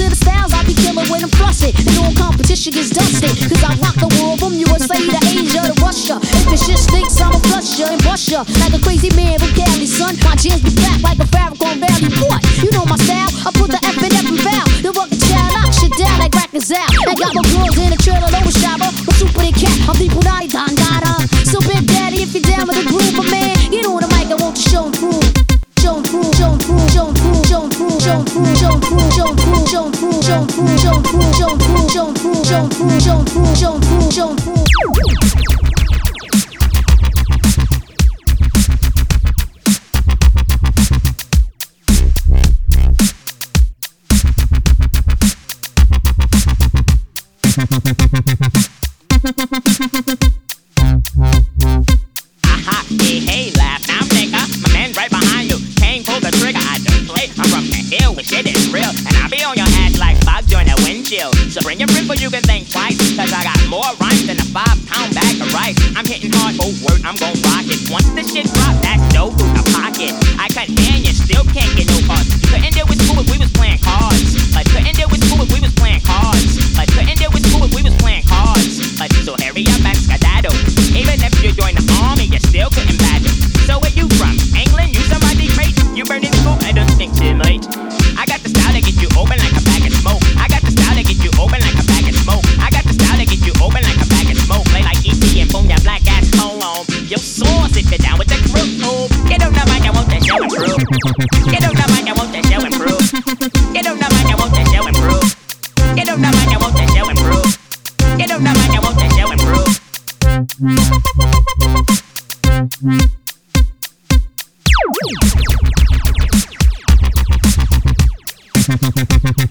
to the styles I be killing when I'm flushing. And all competition gets dusted. Cause I rock the world from USA to Asia to Russia. If the shit stinks, I'ma flush ya and bust ya. Like a crazy man from Cali, son. My jams be back like a Farrakhan show and prove, show and So bring your ripple, you can think twice. Cause I got more rhymes than a five pound bag of rice. I'm hitting hard, oh word, I'm gon' rock it. Once the shit drop, that's dope improve. Get out the mind, I want that show improve. Get out the mind, I want that show improve. Get out the mind, I want that show improve. Get out the mind, I want that show improve.